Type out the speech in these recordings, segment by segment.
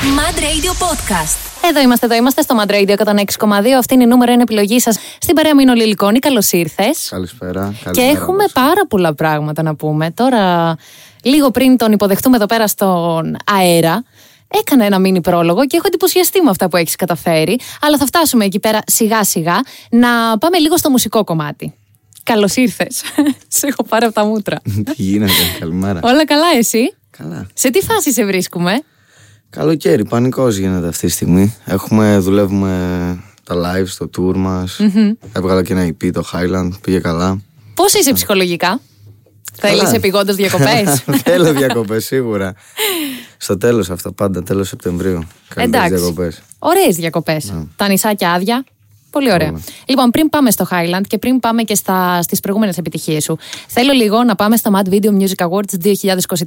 Mad Radio Podcast. Εδώ είμαστε, εδώ είμαστε στο Mad Radio 106,2. Αυτή είναι η νούμερο ένα επιλογή σας στην παρέα Μήνο Λιλικόνη. Καλώς ήρθες. Καλησπέρα. Και καλημέρα έχουμε μας. πάρα πολλά πράγματα να πούμε. Τώρα, λίγο πριν τον υποδεχτούμε εδώ πέρα στον αέρα, έκανα ένα μίνι πρόλογο και έχω εντυπωσιαστεί με αυτά που έχεις καταφέρει. Αλλά θα φτάσουμε εκεί πέρα σιγά σιγά να πάμε λίγο στο μουσικό κομμάτι. Καλώς ήρθες. Σε έχω πάρει από τα μούτρα. Τι γίνεται, καλημέρα. Όλα καλά, εσύ; Καλά. Σε τι φάση σε βρίσκουμε; Καλοκαίρι, πανικός γίνεται αυτή τη στιγμή. Έχουμε, δουλεύουμε τα live στο tour μας. Έβγαλα και ένα EP, το Highland, πήγε καλά. Πώς είσαι ψυχολογικά, Θέλει Καλά. επιγόντως διακοπές; Θέλω διακοπές, σίγουρα. Στο τέλος αυτό, πάντα τέλος Σεπτεμβρίου. Καλύτερες Εντάξει. διακοπές. Ωραίες διακοπές. Τα νησάκια άδεια. Πολύ ωραία. Όλα. Λοιπόν, πριν πάμε στο Highland και πριν πάμε και στις προηγούμενες επιτυχίες σου, θέλω λίγο να πάμε στο Mad Video Music Awards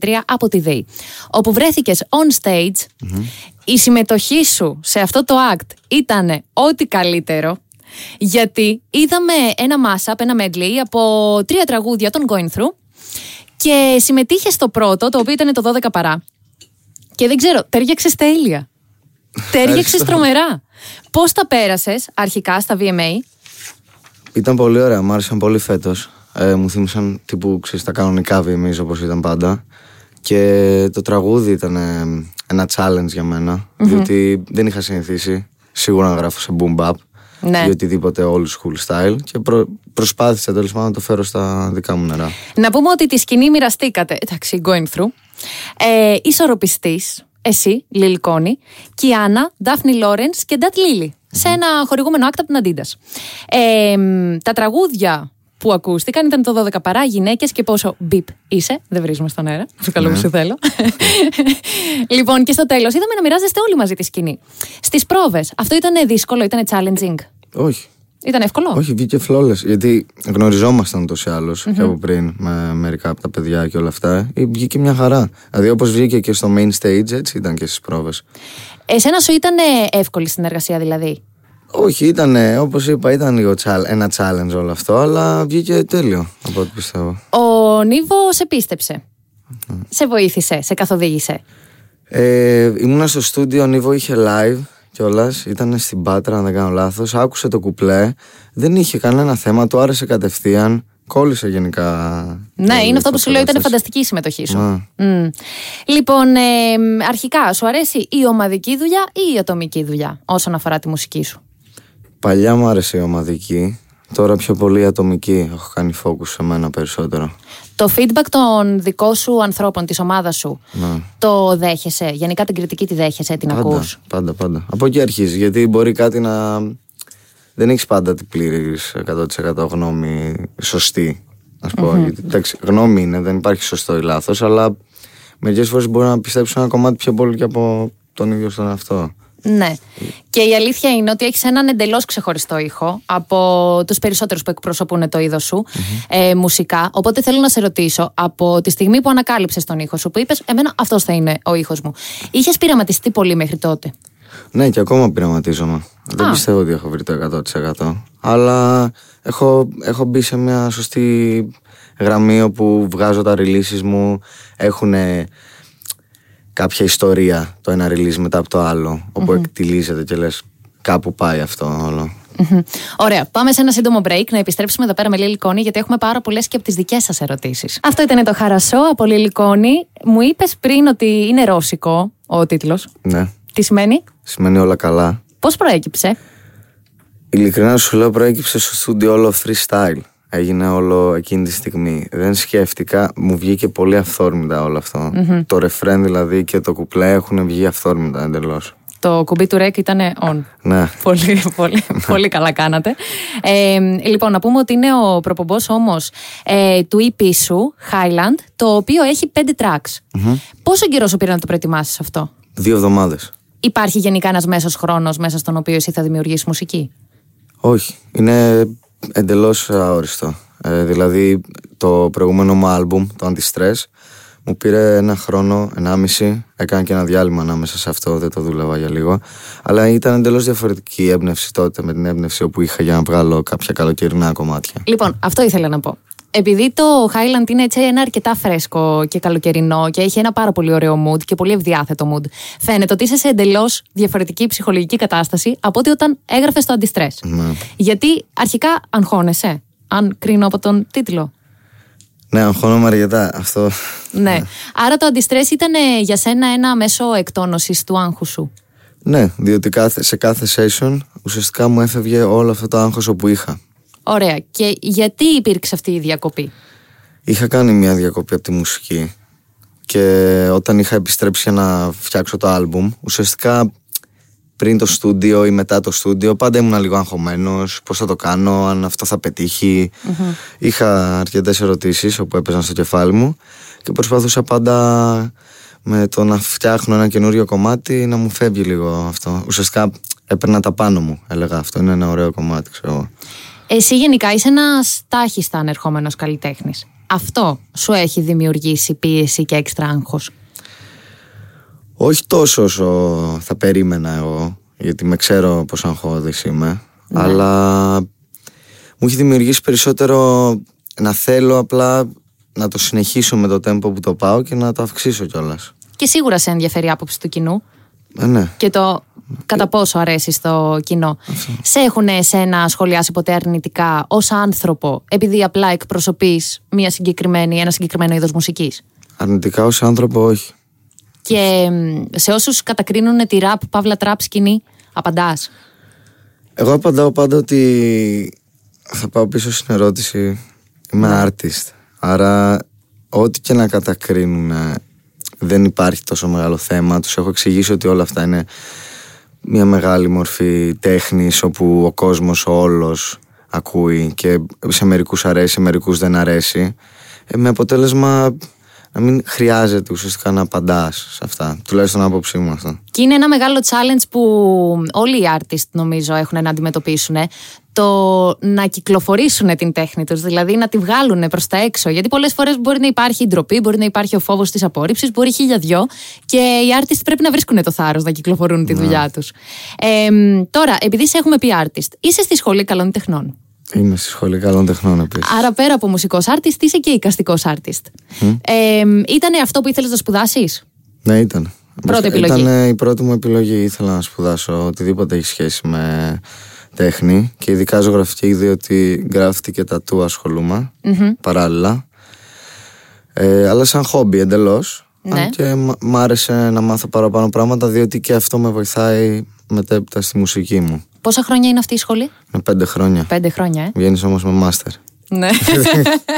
2023 από τη ΔΕΗ. Όπου βρέθηκες on stage, η συμμετοχή σου σε αυτό το act ήταν ό,τι καλύτερο. Γιατί είδαμε ένα mashup, ένα medley από τρία τραγούδια των Going Through και συμμετείχε στο πρώτο, το οποίο ήταν το 12 παρά. Και δεν ξέρω, τέριαξες τέλεια. Τέριαξες Ευχαριστώ. τρομερά. Πώς τα πέρασες αρχικά στα VMA, Ήταν πολύ ωραία, μου άρεσαν πολύ φέτος. Ε, μου θύμισαν τύπου ξέρεις, τα κανονικά VMAs όπως ήταν πάντα. Και το τραγούδι ήταν ε, ένα challenge για μενα διότι δεν είχα συνηθίσει σίγουρα να γράφω σε boom bap Ναι. ή οτιδήποτε old school style. Και προ, προσπάθησα τέλος πάντων να το φέρω στα δικά μου νερά. Να πούμε ότι τη σκηνή μοιραστήκατε. Εντάξει, going through. Ε, Ισορροπιστή, εσύ, Lil Koni, Kianna, Daphne Lawrence και Dat Lilly. Σε ένα χορηγούμενο act από την Adidas. Ε, μ, τα τραγούδια που ακούστηκαν ήταν το 12 παρά γυναίκες και πόσο μπιπ είσαι. Δεν βρίζουμε στον αέρα. Το καλό που σου θέλω. λοιπόν, και στο τέλος είδαμε να μοιράζεστε όλοι μαζί τη σκηνή. Στις πρόβες, αυτό ήταν δύσκολο, ήταν challenging; Όχι. Ήταν εύκολο; Όχι, βγήκε flawless. Γιατί γνωριζόμασταν ούτως ή άλλως και από πριν με μερικά από τα παιδιά και όλα αυτά. Ε, Βγήκε μια χαρά. Δηλαδή, όπως βγήκε και στο main stage, έτσι ήταν και στις πρόβες. Εσένα σου ήταν ε, εύκολη συνεργασία δηλαδή; Όχι, ήταν όπως είπα, ήταν λίγο chal- ένα challenge όλο αυτό, αλλά βγήκε τέλειο από ό,τι πιστεύω. Ο Νίβο σε πίστεψε; Σε βοήθησε, σε καθοδήγησε; Ε, ήμουνα στο στούντιο, ο Νίβο είχε live κιόλας. Ήταν στην Πάτρα, αν δεν κάνω λάθος. Άκουσε το κουπλέ. Δεν είχε κανένα θέμα, του άρεσε κατευθείαν. Κόλλησε γενικά. Ναι, το είναι αυτό που σου λέω, ήταν κατάσταση. φανταστική η συμμετοχή σου. Ναι. Μμ. Λοιπόν, ε, μ, αρχικά, σου αρέσει η ομαδική δουλειά ή η ατομική δουλειά όσον αφορά τη μουσική σου; Παλιά μου άρεσε η ομαδική. Τώρα πιο πολύ η ατομική. Έχω κάνει focus σε μένα περισσότερο. Το feedback των δικών σου ανθρώπων, της ομάδας σου, Ναι. το δέχεσαι; Γενικά την κριτική τη δέχεσαι, την Πάντα, ακούς; πάντα, πάντα. Από εκεί αρχίζει. Γιατί μπορεί κάτι να. Δεν έχεις πάντα την πλήρης 100% γνώμη σωστή. Α πω. Γιατί, εντάξει, γνώμη είναι, δεν υπάρχει σωστό ή λάθος, αλλά μερικές φορές μπορεί να πιστέψει ένα κομμάτι πιο πολύ και από τον ίδιο στον εαυτό. Ναι. Και η αλήθεια είναι ότι έχεις έναν εντελώς ξεχωριστό ήχο από τους περισσότερους που εκπροσωπούν το είδος σου ε, μουσικά. Οπότε θέλω να σε ρωτήσω, από τη στιγμή που ανακάλυψες τον ήχο σου, που είπες, Εμένα αυτός θα είναι ο ήχος μου, είχες πειραματιστεί πολύ μέχρι τότε; Ναι, και ακόμα πειραματίζομαι. Δεν πιστεύω ότι έχω βρει το 100%. Αλλά έχω, έχω μπει σε μια σωστή γραμμή όπου βγάζω τα releases μου. Έχουν κάποια ιστορία το ένα release μετά από το άλλο. Όπου εκτιλίζεται και λες κάπου πάει αυτό όλο. Μμμ. Ωραία. Πάμε σε ένα σύντομο break να επιστρέψουμε εδώ πέρα με Λίλη Κόνη, γιατί έχουμε πάρα πολλές και από τις δικές σας ερωτήσεις. Αυτό ήταν το Χαρασό από Λίλη Κόνη. Μου είπες πριν ότι είναι ρώσικο ο τίτλος. Ναι, Τι σημαίνει, σημαίνει όλα καλά. πώς προέκυψε; Ειλικρινά σου λέω προέκυψε στο στούντιο όλο freestyle. Έγινε όλο εκείνη τη στιγμή. Δεν σκέφτηκα, μου βγήκε πολύ αυθόρμητα όλο αυτό. Το ρεφρέν δηλαδή και το κουπλέ έχουν βγει αυθόρμητα εντελώς. Το κουμπί του ρεκ ήταν on. Ναι. Πολύ, πολύ, πολύ καλά κάνατε. Ε, λοιπόν, να πούμε ότι είναι ο προπομπός όμως ε, του EP σου, Highland, το οποίο έχει πέντε tracks. Πόσο καιρό σου πήρε να το προετοιμάσεις αυτό; Δύο εβδομάδες. Υπάρχει γενικά ένας μέσος χρόνος μέσα στον οποίο εσύ θα δημιουργήσεις μουσική; Όχι. Είναι εντελώς αόριστο. Ε, δηλαδή το προηγούμενο μου άλμπουμ, το Anti-Stress, μου πήρε ένα χρόνο, ενάμιση. Έκανα και ένα διάλειμμα ανάμεσα σε αυτό, δεν το δούλευα για λίγο. Αλλά ήταν εντελώς διαφορετική η έμπνευση τότε με την έμπνευση όπου είχα για να βγάλω κάποια καλοκαιρινά κομμάτια. Λοιπόν, αυτό ήθελα να πω. Επειδή το Highland είναι έτσι ένα αρκετά φρέσκο και καλοκαιρινό και έχει ένα πάρα πολύ ωραίο mood και πολύ ευδιάθετο mood, φαίνεται ότι είσαι σε εντελώς διαφορετική ψυχολογική κατάσταση από ότι όταν έγραφες το αντιστρέ. Ναι. Γιατί αρχικά αγχώνεσαι, αν κρίνω από τον τίτλο. Ναι, αγχώνομαι αρκετά. Αυτό. Ναι. Άρα το αντιστρέ ήταν ε, για σένα ένα μέσο εκτόνωσης του άγχου σου. Ναι, διότι κάθε, σε κάθε session ουσιαστικά μου έφευγε όλο αυτό το άγχος που είχα. Ωραία. Και γιατί υπήρξε αυτή η διακοπή; Είχα κάνει μια διακοπή από τη μουσική και όταν είχα επιστρέψει για να φτιάξω το άλμπουμ, ουσιαστικά πριν το στούντιο ή μετά το στούντιο, πάντα ήμουν λίγο αγχωμένος, πώς θα το κάνω, αν αυτό θα πετύχει. Είχα αρκετές ερωτήσεις όπου έπαιζαν στο κεφάλι μου και προσπαθούσα πάντα με το να φτιάχνω ένα καινούριο κομμάτι να μου φεύγει λίγο αυτό. Ουσιαστικά έπαιρνα τα πάνω μου, έλεγα αυτό είναι ένα ωραίο κομμάτι, ξέρω εγώ. Εσύ γενικά είσαι ένας τάχιστα ανερχόμενο καλλιτέχνης. Αυτό σου έχει δημιουργήσει πίεση και έξτρα άγχος; Όχι τόσο όσο θα περίμενα εγώ, γιατί με ξέρω πως αγχώδης είμαι, αλλά μου έχει δημιουργήσει περισσότερο να θέλω απλά να το συνεχίσω με το τέμπο που το πάω και να το αυξήσω κιόλας. Και σίγουρα σε ενδιαφέρει η άποψη του κοινού Ε, ναι. και το κατά πόσο αρέσει στο κοινό. Σε έχουν εσένα σχολιάσει ποτέ αρνητικά ως άνθρωπο, επειδή απλά εκπροσωπείς μια συγκεκριμένη, ένα συγκεκριμένο είδος μουσικής; Αρνητικά ως άνθρωπο όχι. Και μ, σε όσους κατακρίνουν τη ραπ, παύλα τραπ σκηνή, απαντάς; Εγώ απαντάω πάντα ότι θα πάω πίσω στην ερώτηση. Είμαι artist. Άρα, ό,τι και να κατακρίνουν, ε, δεν υπάρχει τόσο μεγάλο θέμα. Τους έχω εξηγήσει ότι όλα αυτά είναι μια μεγάλη μορφή τέχνης όπου ο κόσμος όλος ακούει και σε μερικούς αρέσει, σε μερικούς δεν αρέσει. Ε, με αποτέλεσμα να μην χρειάζεται ουσιαστικά να απαντάς σε αυτά. Τουλάχιστον άποψή μου αυτό. Και είναι ένα μεγάλο challenge που όλοι οι artists νομίζω έχουν να αντιμετωπίσουν. Το να κυκλοφορήσουν την τέχνη τους, δηλαδή να τη βγάλουν προς τα έξω. Γιατί πολλές φορές μπορεί να υπάρχει η ντροπή, μπορεί να υπάρχει ο φόβος της απόρριψης, μπορεί χίλια δυο. Και οι artists πρέπει να βρίσκουν το θάρρος να κυκλοφορούν τη δουλειά τους. Ε, μ, τώρα, επειδή σε έχουμε πει artist, είσαι στη σχολή καλών τεχνών. Είμαι στη σχολή καλών τεχνών επίσης. Άρα πέρα από μουσικός artist, είσαι και εικαστικός artist. Ε, ήτανε αυτό που ήθελες να σπουδάσεις; Ναι, ήταν. Πρώτη επιλογή. Ήταν η πρώτη μου επιλογή. Ήθελα να σπουδάσω οτιδήποτε έχει σχέση με τέχνη και ειδικά ζωγραφική, διότι γράφτη και τατού ασχολούμαι παράλληλα. Ε, αλλά σαν χόμπι εντελώς. Ναι. Και μ' μ' άρεσε να μάθω παραπάνω πράγματα, διότι και αυτό με βοηθάει μετέπειτα στη μουσική μου. Πόσα χρόνια είναι αυτή η σχολή; Είναι πέντε χρόνια. Πέντε χρόνια, ε. Βγαίνεις όμως με μάστερ. Ναι.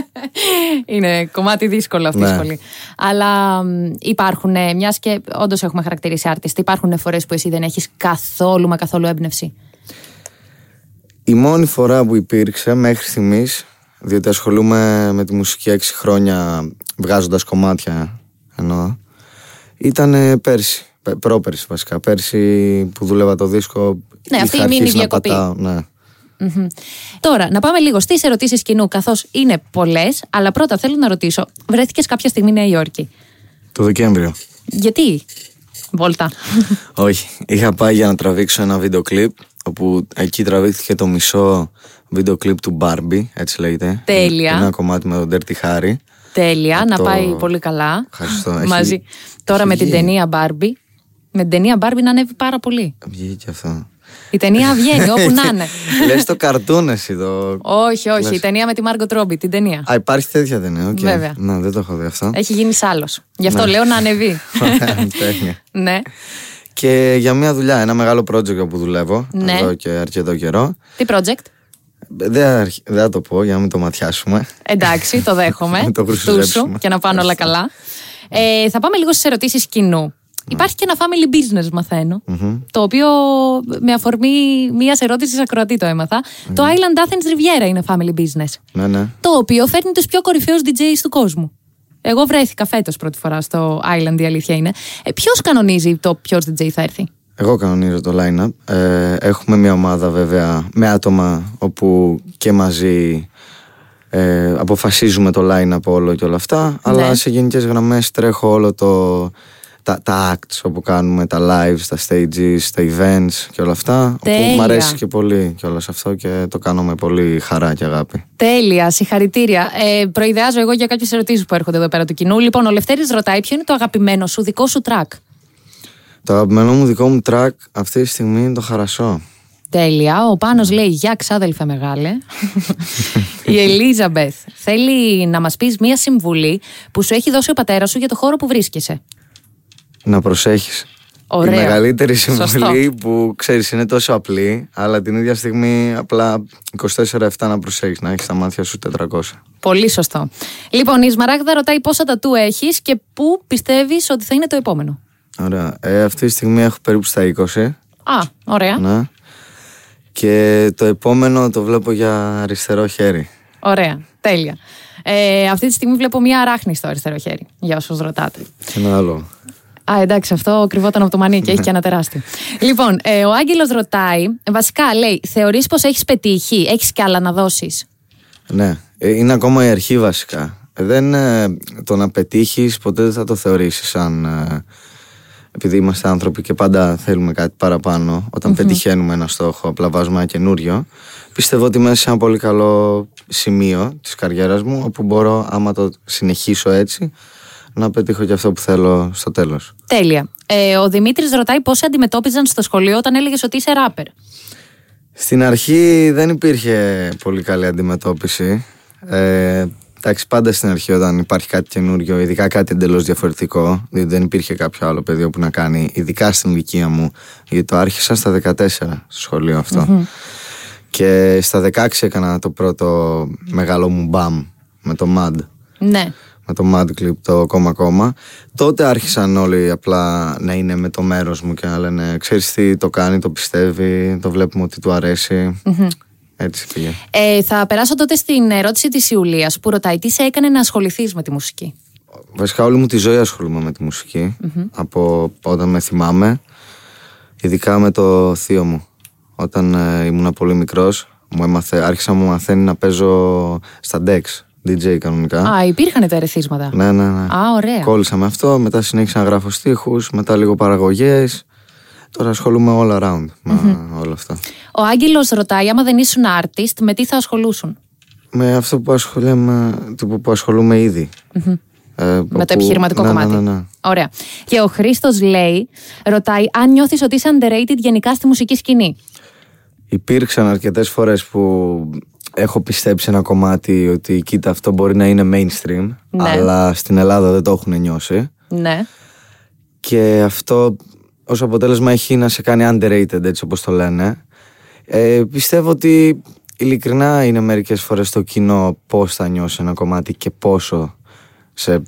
είναι κομμάτι δύσκολο αυτή η Ναι. σχολή. Αλλά υπάρχουν, μιας και όντως έχουμε χαρακτηρίσει artist, υπάρχουν φορές που εσύ δεν έχεις καθόλου μα καθόλου έμπνευση; Η μόνη φορά που υπήρξε μέχρι στιγμής, διότι ασχολούμαι με τη μουσική έξι χρόνια βγάζοντας κομμάτια εννοώ, ήταν ε, πέρσι. Πε- Πρόπερσι βασικά. Πέρσι που δούλευα το δίσκο. Ναι, αυτή είχα η μίνι αρχίσει να διακοπή. πατάω, ναι. Μμμ. Τώρα, να πάμε λίγο στις ερωτήσεις κοινού, καθώς είναι πολλές, αλλά πρώτα θέλω να ρωτήσω, βρέθηκες κάποια στιγμή Νέα Υόρκη; Το Δεκέμβριο. Γιατί, Βόλτα. Όχι. Είχα πάει για να τραβήξω ένα βίντεο κλιπ όπου εκεί τραβήχθηκε το μισό βίντεο κλιπ του Barbie, έτσι λέγεται. Τέλεια. Είναι ένα κομμάτι με τον Dirty Harry. Τέλεια, να το- πάει πολύ καλά. Ευχαριστώ. Έχει- Μαζί. Τώρα έχει με την βγει. ταινία Barbie. Με την ταινία Barbie να ανέβει πάρα πολύ. Βγήκε και αυτό. Η ταινία βγαίνει όπου να είναι. Λες το καρτούν εσύ το... όχι, όχι. Λες. Η ταινία με τη Μάργκο Ρόμπι, την ταινία. Α, υπάρχει τέτοια ταινία, οκ. Βέβαια. Να, δεν το έχω δει αυτό. Έχει γίνει άλλος. Γι' αυτό λέω να ανεβεί. Ωραία, Τέλεια. ναι. Και για μια δουλειά, ένα μεγάλο project που δουλεύω Ναι. εδώ και αρκετό καιρό. Τι project; Δεν, αρχ- δεν θα το πω για να μην το ματιάσουμε. Εντάξει, το δέχομαι. Μην το Στου σου χρυσουλέψουμε. και να πάνε όλα καλά. Ε, θα πάμε λίγο στις ερωτήσεις κοινού. Υπάρχει και ένα family business, μαθαίνω. Το οποίο με αφορμή μια ερώτησης ακροατή το έμαθα. Το Island Athens Riviera είναι family business. Ναι, ναι. Το οποίο φέρνει τους πιο κορυφαίους DJs του κόσμου. Εγώ βρέθηκα φέτος πρώτη φορά στο Island, η αλήθεια είναι. Ε, Ποιος κανονίζει το ποιος DJ θα έρθει; Εγώ κανονίζω το line-up. Ε, έχουμε μια ομάδα βέβαια με άτομα όπου και μαζί ε, αποφασίζουμε το line-up όλο και όλα αυτά. Αλλά Ναι. σε γενικές γραμμές τρέχω όλο το, τα, τα acts όπου κάνουμε, τα lives, τα stages, τα events και όλα αυτά. Που Τέλεια. μου αρέσει και πολύ και όλο αυτό και το κάνω με πολύ χαρά και αγάπη. Τέλεια, συγχαρητήρια. Ε, προειδεάζω εγώ για κάποιες ερωτήσεις που έρχονται εδώ πέρα του κοινού. Λοιπόν, ο Λευτέρης ρωτάει ποιο είναι το αγαπημένο σου δικό σου track; Το αγαπημένο μου δικό μου track αυτή τη στιγμή είναι το Χαρασό. Τέλεια. Ο Πάνος λέει Γεια ξάδελφε μεγάλε. Η Ελίζαμπεθ θέλει να μας πεις μία συμβουλή που σου έχει δώσει ο πατέρας σου για το χώρο που βρίσκεσαι. Να προσέχεις. Ωραίο. Η μεγαλύτερη Σωστό. συμβουλή που ξέρεις είναι τόσο απλή, αλλά την ίδια στιγμή απλά 24-7 να προσέχεις, να έχεις τα μάτια σου 400. Πολύ σωστό. Λοιπόν, η Σμαράγδα ρωτάει πόσα τατού έχεις και πού πιστεύεις ότι θα είναι το επόμενο. Ωραία. Ε, αυτή τη στιγμή έχω περίπου στα 20. Α, ωραία. Ναι. Και το επόμενο το βλέπω για αριστερό χέρι. Ωραία. Τέλεια. Ε, αυτή τη στιγμή βλέπω μία αράχνη στο αριστερό χέρι, για όσους ρωτάτε. Και ένα άλλο. Α, εντάξει, αυτό κρυβόταν από το μανί και έχει και ένα τεράστιο. λοιπόν, ε, ο Άγγελος ρωτάει, βασικά λέει, θεωρείς πως έχεις πετύχει, έχεις κι άλλα να δώσεις; Ναι. Ε, είναι ακόμα η αρχή βασικά. Ε, Δεν, ε, το να πετύχεις ποτέ δεν θα το θεωρήσεις σαν. ε, επειδή είμαστε άνθρωποι και πάντα θέλουμε κάτι παραπάνω, όταν πετυχαίνουμε ένα στόχο, απλά βάζουμε ένα καινούριο. Πιστεύω ότι είμαι σε ένα πολύ καλό σημείο της καριέρας μου, όπου μπορώ, άμα το συνεχίσω έτσι, να πετύχω και αυτό που θέλω στο τέλος. Τέλεια. Ε, ο Δημήτρης ρωτάει πώς σε αντιμετώπιζαν στο σχολείο όταν έλεγες ότι είσαι ράπερ. Στην αρχή δεν υπήρχε πολύ καλή αντιμετώπιση. Ε, εντάξει, πάντα στην αρχή όταν υπάρχει κάτι καινούριο, ειδικά κάτι εντελώς διαφορετικό, διότι δεν υπήρχε κάποιο άλλο παιδί που να κάνει, ειδικά στην ηλικία μου, γιατί το άρχισα στα 14 στο σχολείο αυτό. Και στα 16 έκανα το πρώτο μεγάλο μου μπαμ με το MAD. Ναι. Με το Mad Clip, το κόμμα κόμμα. Τότε άρχισαν όλοι απλά να είναι με το μέρος μου και να λένε Ξέρεις τι, το κάνει, το πιστεύει, το βλέπουμε ότι του αρεσει Έτσι πήγε. Ε, θα περάσω τότε στην ερώτηση της Ιουλίας που ρωτάει τι σε έκανε να ασχοληθείς με τη μουσική; Βασικά όλη μου τη ζωή ασχολούμαι με τη μουσικη Από όταν με θυμάμαι Ειδικά με το θείο μου Όταν ε, ήμουν πολύ μικρός μου έμαθε, Άρχισα να μου μαθαίνει να παίζω στα Dex DJ κανονικά Α, υπήρχαν τα ερεθίσματα. Ναι, ναι, ναι. Α, ωραία. Κόλλησα με αυτό, μετά συνέχισα να γράφω στίχους, μετά λίγο παραγωγές. Τώρα ασχολούμαι all around με όλα αυτά. Ο Άγγελος ρωτάει άμα δεν ήσουν artist, με τι θα ασχολούσουν; Με αυτό που ασχολούμαι, που, που ασχολούμαι ήδη. Ε, Με το όπου- επιχειρηματικό ναι, κομμάτι. Ναι, ναι, ναι. Ωραία. Και ο Χρήστος λέει, ρωτάει αν νιώθεις ότι είσαι underrated γενικά στη μουσική σκηνή; Υπήρξαν αρκετές φορές που έχω πιστέψει ένα κομμάτι ότι κοίτα αυτό μπορεί να είναι mainstream, Ναι. αλλά στην Ελλάδα δεν το έχουν νιώσει. Ναι. Και αυτό ως αποτέλεσμα έχει να σε κάνει underrated έτσι όπως το λένε. Ε, πιστεύω ότι ειλικρινά είναι μερικές φορές το κοινό πώς θα νιώσει ένα κομμάτι και πόσο σε,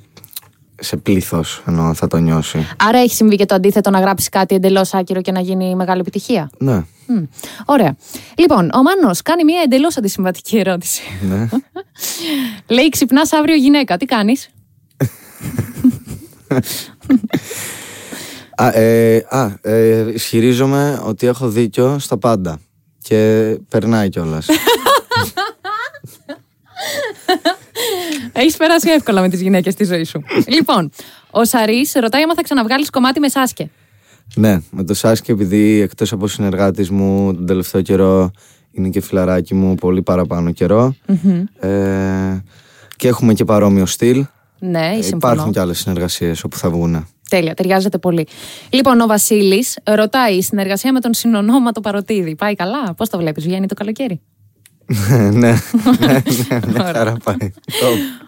σε πλήθος ενώ θα το νιώσει. Άρα έχει συμβεί και το αντίθετο να γράψεις κάτι εντελώς άκυρο και να γίνει μεγάλη επιτυχία. Ναι, Μμ. Ωραία. Λοιπόν, ο Μάνος κάνει μια εντελώς αντισυμβατική ερώτηση. ναι. λέει, ξυπνάς αύριο γυναίκα, τι κάνεις; Α, ε, α, ε, ισχυρίζομαι ότι έχω δίκιο στα πάντα και περνάει κιόλας. Έχεις περάσει εύκολα με τις γυναίκες στη ζωή σου. λοιπόν, ο Σαρή ρωτάει άμα θα ξαναβγάλεις κομμάτι με Σάσκε. Ναι, με το Σάσκι επειδή εκτός από συνεργάτης μου τον τελευταίο καιρό είναι και φιλαράκι μου πολύ παραπάνω καιρό. Ε, και έχουμε και παρόμοιο στυλ. Ναι, Ε, συμφωνώ. Υπάρχουν και άλλες συνεργασίες όπου θα βγουν. Τέλεια, ταιριάζεται πολύ. Λοιπόν, ο Βασίλης ρωτάει η συνεργασία με τον συνονόματο Παροτίδη. Πάει καλά, πώς το βλέπεις, βγαίνει το καλοκαίρι; Ναι, ναι, ναι, μια χαρά πάει.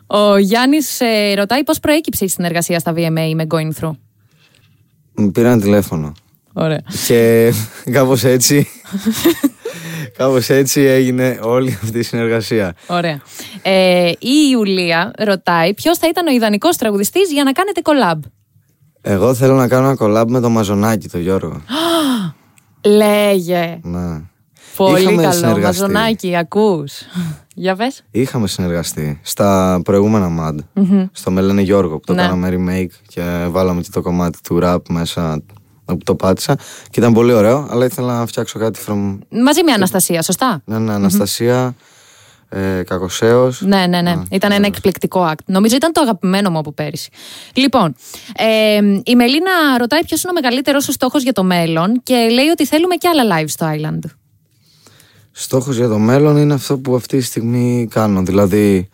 Ο Γιάννης ρωτάει πώς προέκυψε η συνεργασία στα VMA με Going Through. Μου πήραν τηλέφωνο. Ωραία. Και κάπως έτσι, κάπως έτσι έγινε όλη αυτή η συνεργασία. Ωραία. Ε, η Ιουλία ρωτάει ποιος θα ήταν ο ιδανικός τραγουδιστής για να κάνετε collab. Εγώ θέλω να κάνω ένα collab με τον Μαζονάκη, τον Γιώργο. Λέγε. Ναι. Πολύ Είχαμε καλό. συνεργαστεί. Μαζονάκι, ακούς. Για πες. Είχαμε συνεργαστεί στα προηγούμενα MAD. Στο με λένε Γιώργο που το Ναι. κάναμε remake και βάλαμε και το κομμάτι του rap μέσα που το πάτησα. Και ήταν πολύ ωραίο, αλλά ήθελα να φτιάξω κάτι from. Μαζί με Αναστασία, σωστά; Ναι, ναι, Αναστασία, ε, Κακοσέως. Ναι, ναι, ναι. ήταν ένα εκπληκτικό act. Νομίζω ήταν το αγαπημένο μου από πέρυσι. Λοιπόν, ε, η Μελίνα ρωτάει ποιος είναι ο μεγαλύτερος σου στόχος για το μέλλον και λέει ότι θέλουμε και άλλα live στο Island. Στόχος για το μέλλον είναι αυτό που αυτή τη στιγμή κάνω. Δηλαδή,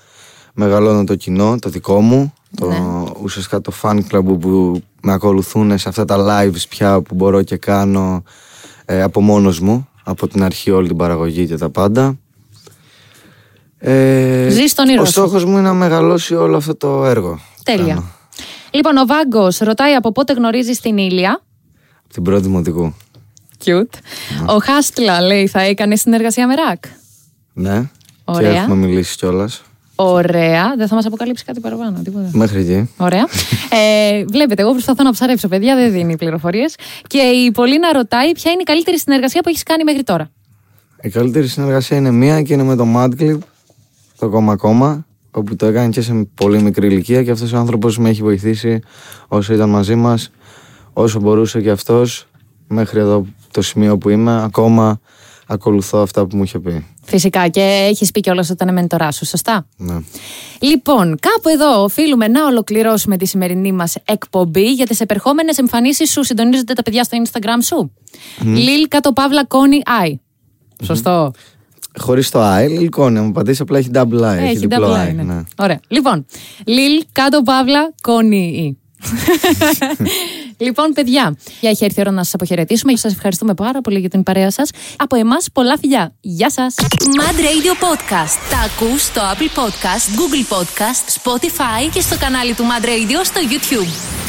μεγαλώνω το κοινό, το δικό μου, το, Ναι. ουσιαστικά το fan club που, που με ακολουθούν σε αυτά τα lives πια που μπορώ και κάνω ε, από μόνος μου, από την αρχή όλη την παραγωγή και τα πάντα. Ε, Ζεις τον όνειρό Ο σου. στόχος μου είναι να μεγαλώσει όλο αυτό το έργο. που Τέλεια. κάνω. Λοιπόν, ο Βάγκος ρωτάει από πότε γνωρίζεις την Ήλια. Από την πρώτη δημοτικού. Cute. Ο Χάστλα λέει θα έκανε συνεργασία με ρακ; Ναι. Ωραία. Και έχουμε μιλήσει κιόλας. Ωραία. Δεν θα μας αποκαλύψει κάτι παραπάνω. Τίποτα. Μέχρι εκεί. Ωραία. Ε, βλέπετε, εγώ προσπαθώ να ψαρέψω, παιδιά, δεν δίνει πληροφορίες. Και η Πολίνα ρωτάει ποια είναι η καλύτερη συνεργασία που έχεις κάνει μέχρι τώρα; Η καλύτερη συνεργασία είναι μία και είναι με το Mad Clip, το κόμμα κόμμα, όπου το έκανε και σε πολύ μικρή ηλικία και αυτός ο άνθρωπος με έχει βοηθήσει όσο ήταν μαζί μας, όσο μπορούσε και αυτός, μέχρι εδώ το σημείο που είμαι, ακόμα ακολουθώ αυτά που μου είχε πει. Φυσικά και έχεις πει κιόλας ότι ήταν μεντορά σου, σωστά; Ναι. Λοιπόν, κάπου εδώ οφείλουμε να ολοκληρώσουμε τη σημερινή μας εκπομπή για τι επερχόμενες εμφανίσεις σου. Συντονίζονται τα παιδιά στο Instagram σου. Λιλ κάτω παύλα κόνη I. Σωστό. Χωρίς το I, λιλκόνη, μου πατήσει απλά έχει double I, έχει, διπλό double I. I, ναι. ναι. Ωραία. Λοιπόν, Λιλ κάτω παύλα κόνη I. λοιπόν, παιδιά, για έχει έρθει η ώρα να σας αποχαιρετήσουμε. Σας ευχαριστούμε πάρα πολύ για την παρέα σας. Από εμάς, πολλά φιλιά. Γεια σας. Mad Radio Podcast. Τα ακούς στο Apple Podcast, Google Podcast, Spotify και στο κανάλι του Mad Radio στο YouTube.